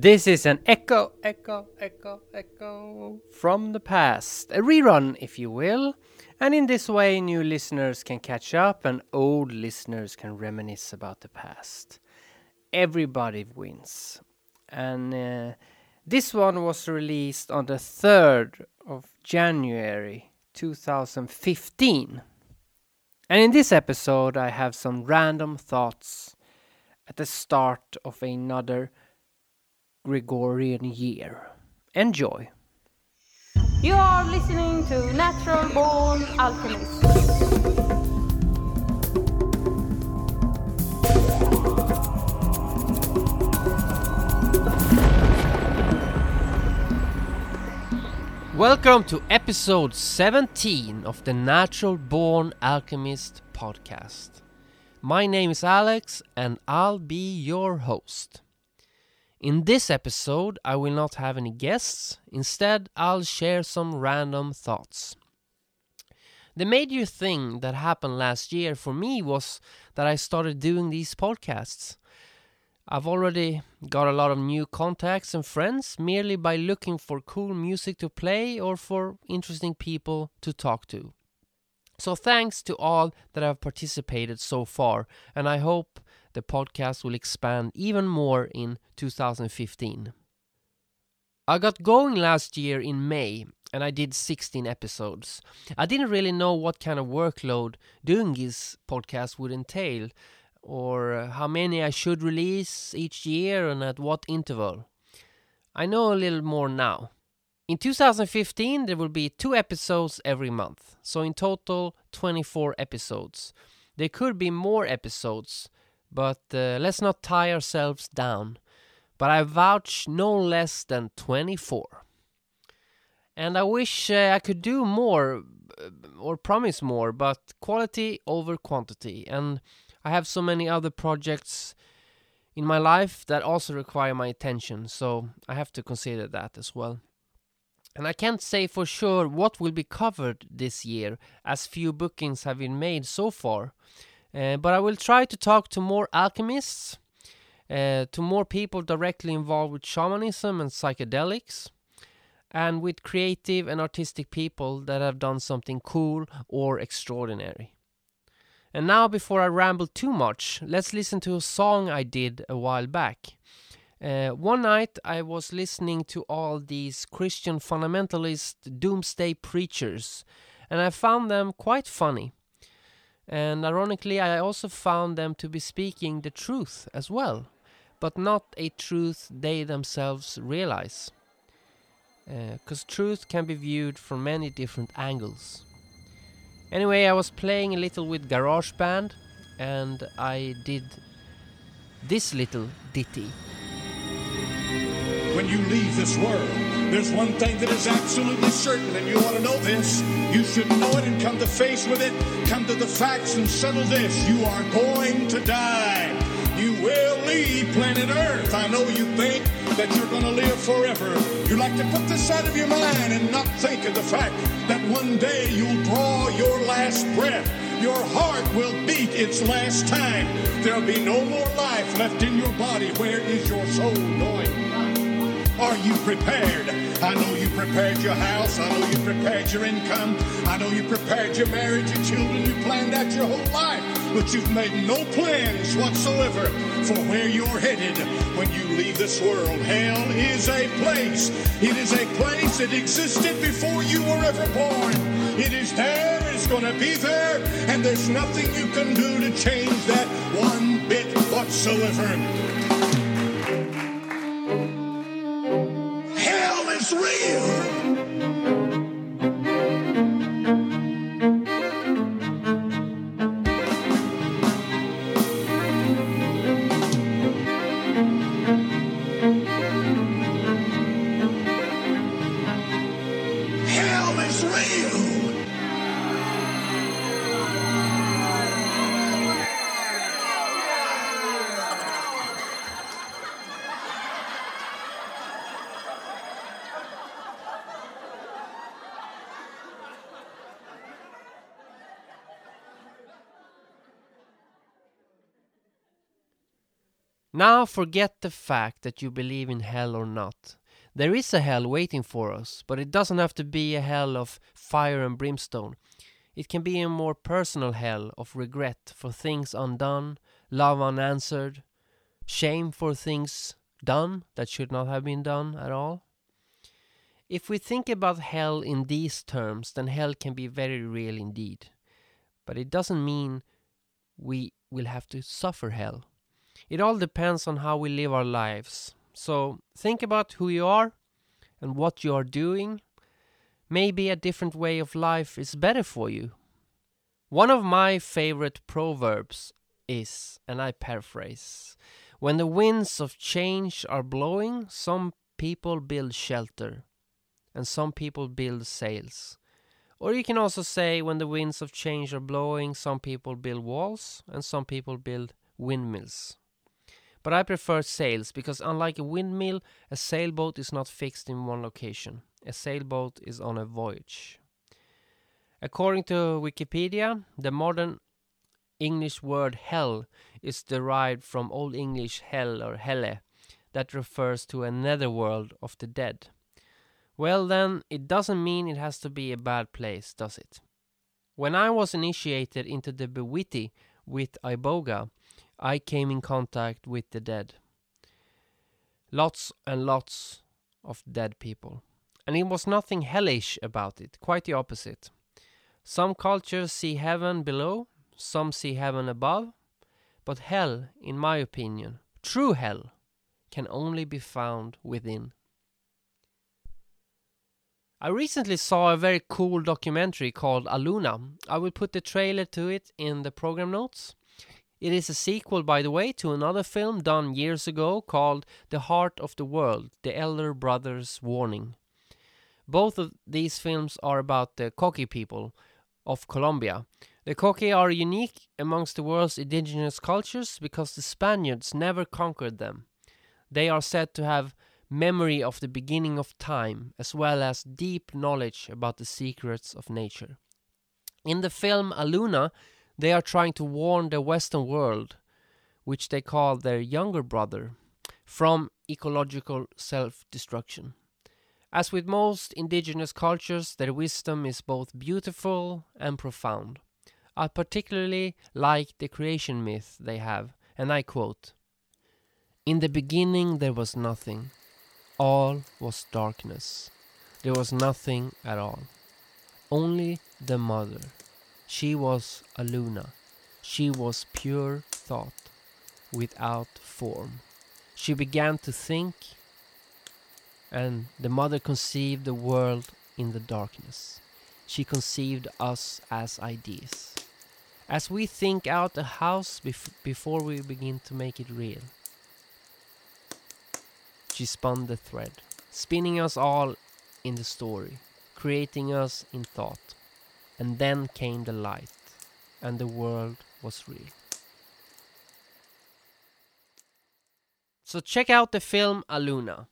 This is an echo, echo, echo, echo from the past. A rerun, if you will. And in this way, new listeners can catch up and old listeners can reminisce about the past. Everybody wins. And uh, this one was released on the 3rd of January 2015. And in this episode, I have some random thoughts at the start of another Gregorian year. Enjoy! You are listening to Natural Born Alchemist. Welcome to episode 17 of the Natural Born Alchemist podcast. My name is Alex and I'll be your host. In this episode, I will not have any guests, instead, I'll share some random thoughts. The major thing that happened last year for me was that I started doing these podcasts. I've already got a lot of new contacts and friends merely by looking for cool music to play or for interesting people to talk to. So, thanks to all that have participated so far, and I hope the podcast will expand even more in 2015. I got going last year in May and I did 16 episodes. I didn't really know what kind of workload doing this podcast would entail or how many I should release each year and at what interval. I know a little more now. In 2015, there will be two episodes every month, so in total, 24 episodes. There could be more episodes, but uh, let's not tie ourselves down. But I vouch no less than 24. And I wish uh, I could do more uh, or promise more, but quality over quantity. And I have so many other projects in my life that also require my attention, so I have to consider that as well. And I can't say for sure what will be covered this year, as few bookings have been made so far. Uh, but I will try to talk to more alchemists, uh, to more people directly involved with shamanism and psychedelics, and with creative and artistic people that have done something cool or extraordinary. And now, before I ramble too much, let's listen to a song I did a while back. Uh, one night I was listening to all these Christian fundamentalist doomsday preachers, and I found them quite funny. And ironically, I also found them to be speaking the truth as well, but not a truth they themselves realize. Because uh, truth can be viewed from many different angles. Anyway, I was playing a little with GarageBand and I did this little ditty. When you leave this world, there's one thing that is absolutely certain, and you want to know this. You should know it and come to face with it, come to the facts and settle this. You are going to die. You will leave planet Earth. I know you think that you're going to live forever. You like to put this out of your mind and not think of the fact that one day you'll draw your last breath. Your heart will beat its last time. There'll be no more life left in your body. Where is your soul going? Are you prepared? I know you prepared your house. I know you prepared your income. I know you prepared your marriage, your children. You planned out your whole life. But you've made no plans whatsoever for where you're headed when you leave this world. Hell is a place. It is a place that existed before you were ever born. It is there. It's going to be there. And there's nothing you can do to change that one bit whatsoever. Real. Now forget the fact that you believe in hell or not. There is a hell waiting for us, but it doesn't have to be a hell of fire and brimstone. It can be a more personal hell of regret for things undone, love unanswered, shame for things done that should not have been done at all. If we think about hell in these terms, then hell can be very real indeed. But it doesn't mean we will have to suffer hell. It all depends on how we live our lives. So think about who you are and what you are doing. Maybe a different way of life is better for you. One of my favorite proverbs is, and I paraphrase, when the winds of change are blowing, some people build shelter and some people build sails. Or you can also say when the winds of change are blowing, some people build walls and some people build windmills. But I prefer sails because, unlike a windmill, a sailboat is not fixed in one location. A sailboat is on a voyage. According to Wikipedia, the modern English word hell is derived from Old English hell or helle, that refers to a netherworld of the dead. Well, then, it doesn't mean it has to be a bad place, does it? When I was initiated into the Bwiti with Iboga, I came in contact with the dead. Lots and lots of dead people. And it was nothing hellish about it, quite the opposite. Some cultures see heaven below, some see heaven above, but hell, in my opinion, true hell, can only be found within. I recently saw a very cool documentary called Aluna. I will put the trailer to it in the program notes. It is a sequel, by the way, to another film done years ago called The Heart of the World The Elder Brother's Warning. Both of these films are about the Kogi people of Colombia. The Kogi are unique amongst the world's indigenous cultures because the Spaniards never conquered them. They are said to have memory of the beginning of time, as well as deep knowledge about the secrets of nature. In the film Aluna, they are trying to warn the Western world, which they call their younger brother, from ecological self destruction. As with most indigenous cultures, their wisdom is both beautiful and profound. I particularly like the creation myth they have, and I quote In the beginning there was nothing, all was darkness. There was nothing at all. Only the mother. She was Aluna. She was pure thought, without form. She began to think, and the mother conceived the world in the darkness. She conceived us as ideas. As we think out a house bef- before we begin to make it real. She spun the thread, spinning us all in the story, creating us in thought. And then came the light, and the world was real. So check out the film Aluna.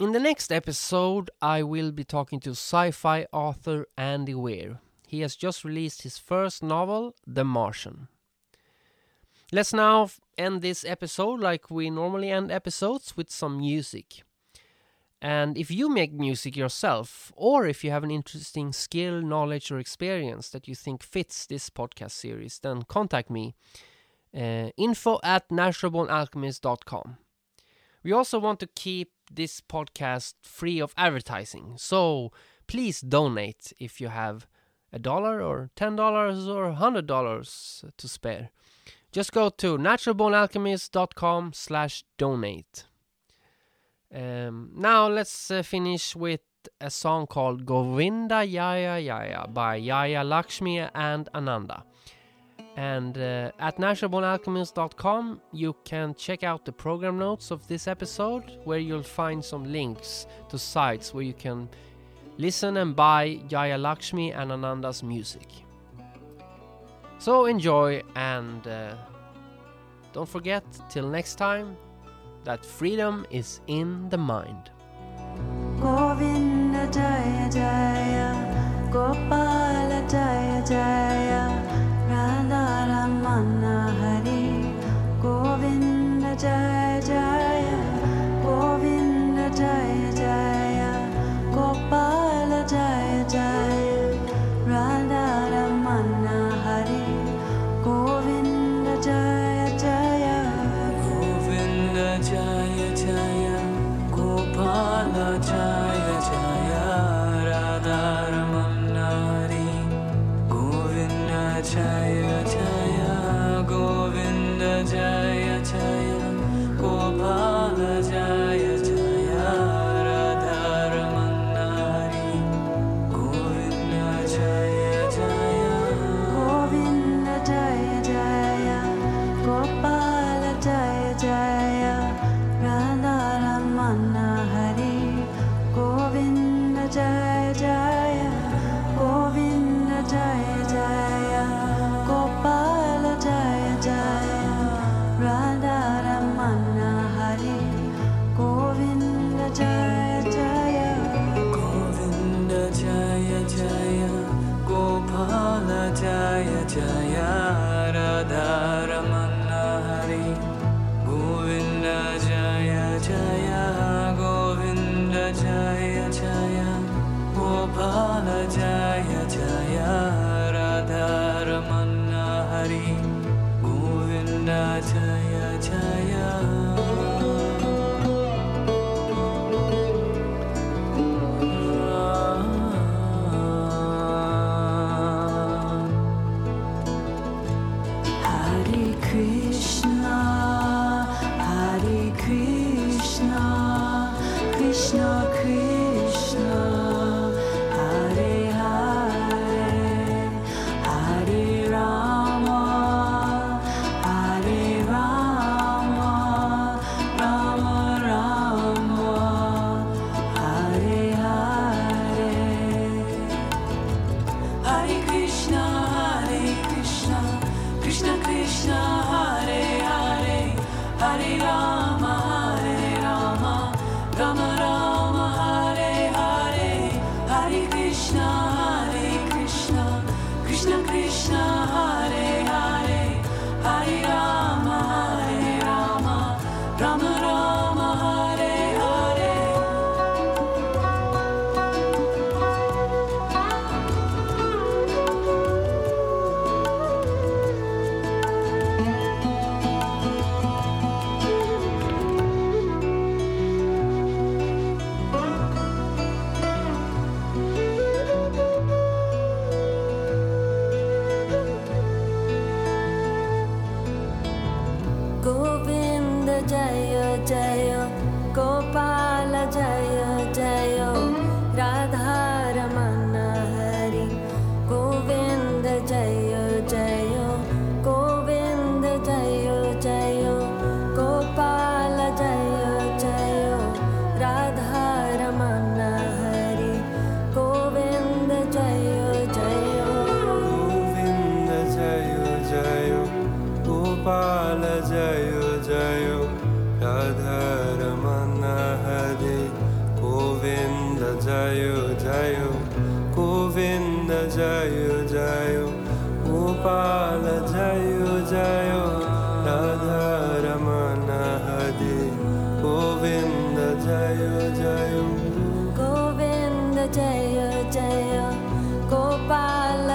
In the next episode, I will be talking to sci fi author Andy Weir. He has just released his first novel, The Martian. Let's now end this episode like we normally end episodes with some music. And if you make music yourself, or if you have an interesting skill, knowledge, or experience that you think fits this podcast series, then contact me. Uh, info at naturalbornalchemist.com. We also want to keep this podcast free of advertising, so please donate if you have a dollar or ten dollars or hundred dollars to spare. Just go to naturalbornalchemist.com slash donate. Um, now let's uh, finish with a song called Govinda Yaya Yaya by Yaya Lakshmi and Ananda. And uh, at naturalbornalchemist.com you can check out the program notes of this episode where you'll find some links to sites where you can listen and buy Yaya Lakshmi and Ananda's music. So enjoy and uh, don't forget, till next time, that freedom is in the mind. Govinda Jaya Jaya Gopala Jaya Jaya Radha Ramana Chhaya Chhaya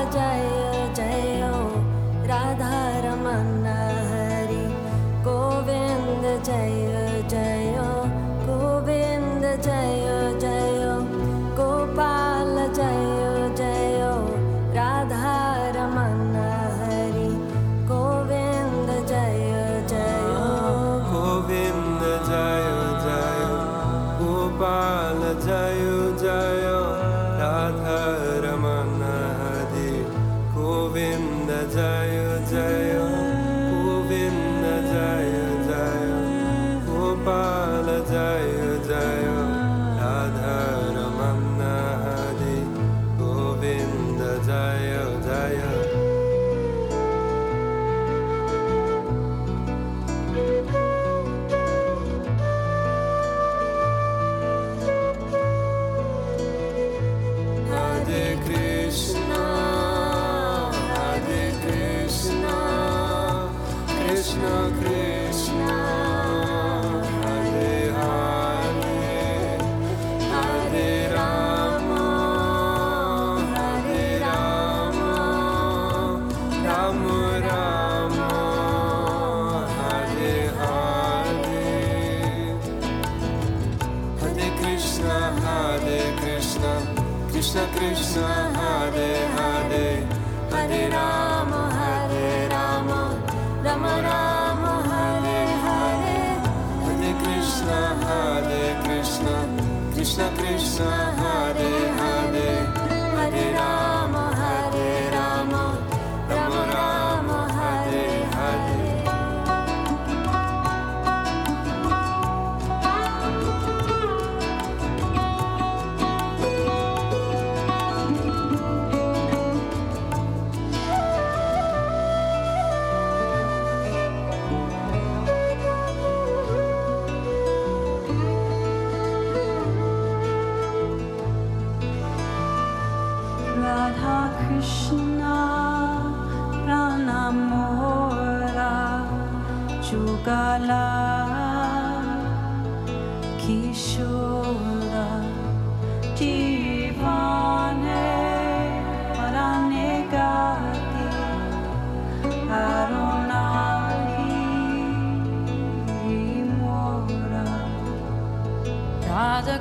saja.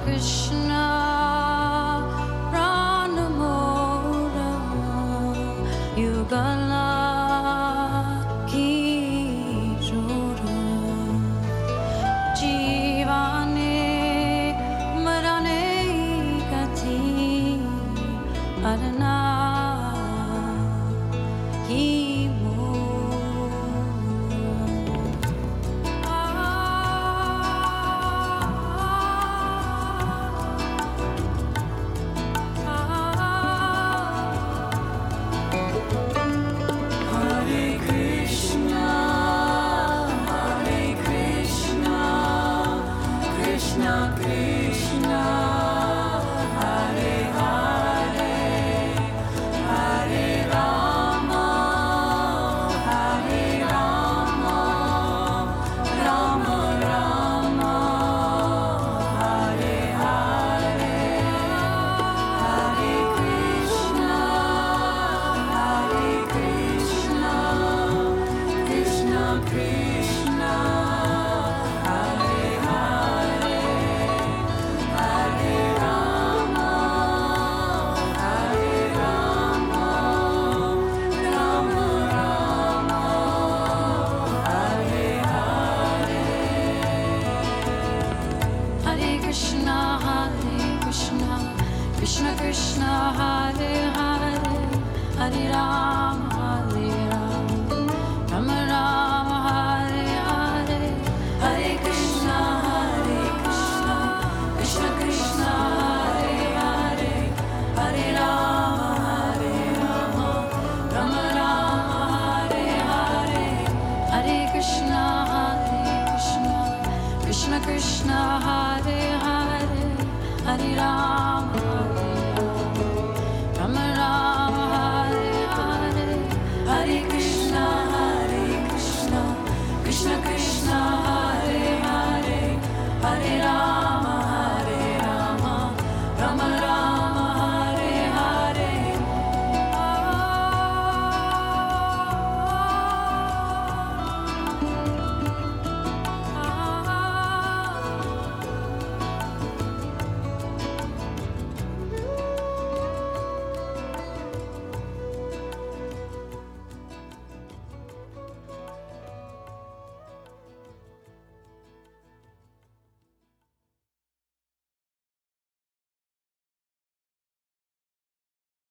Radha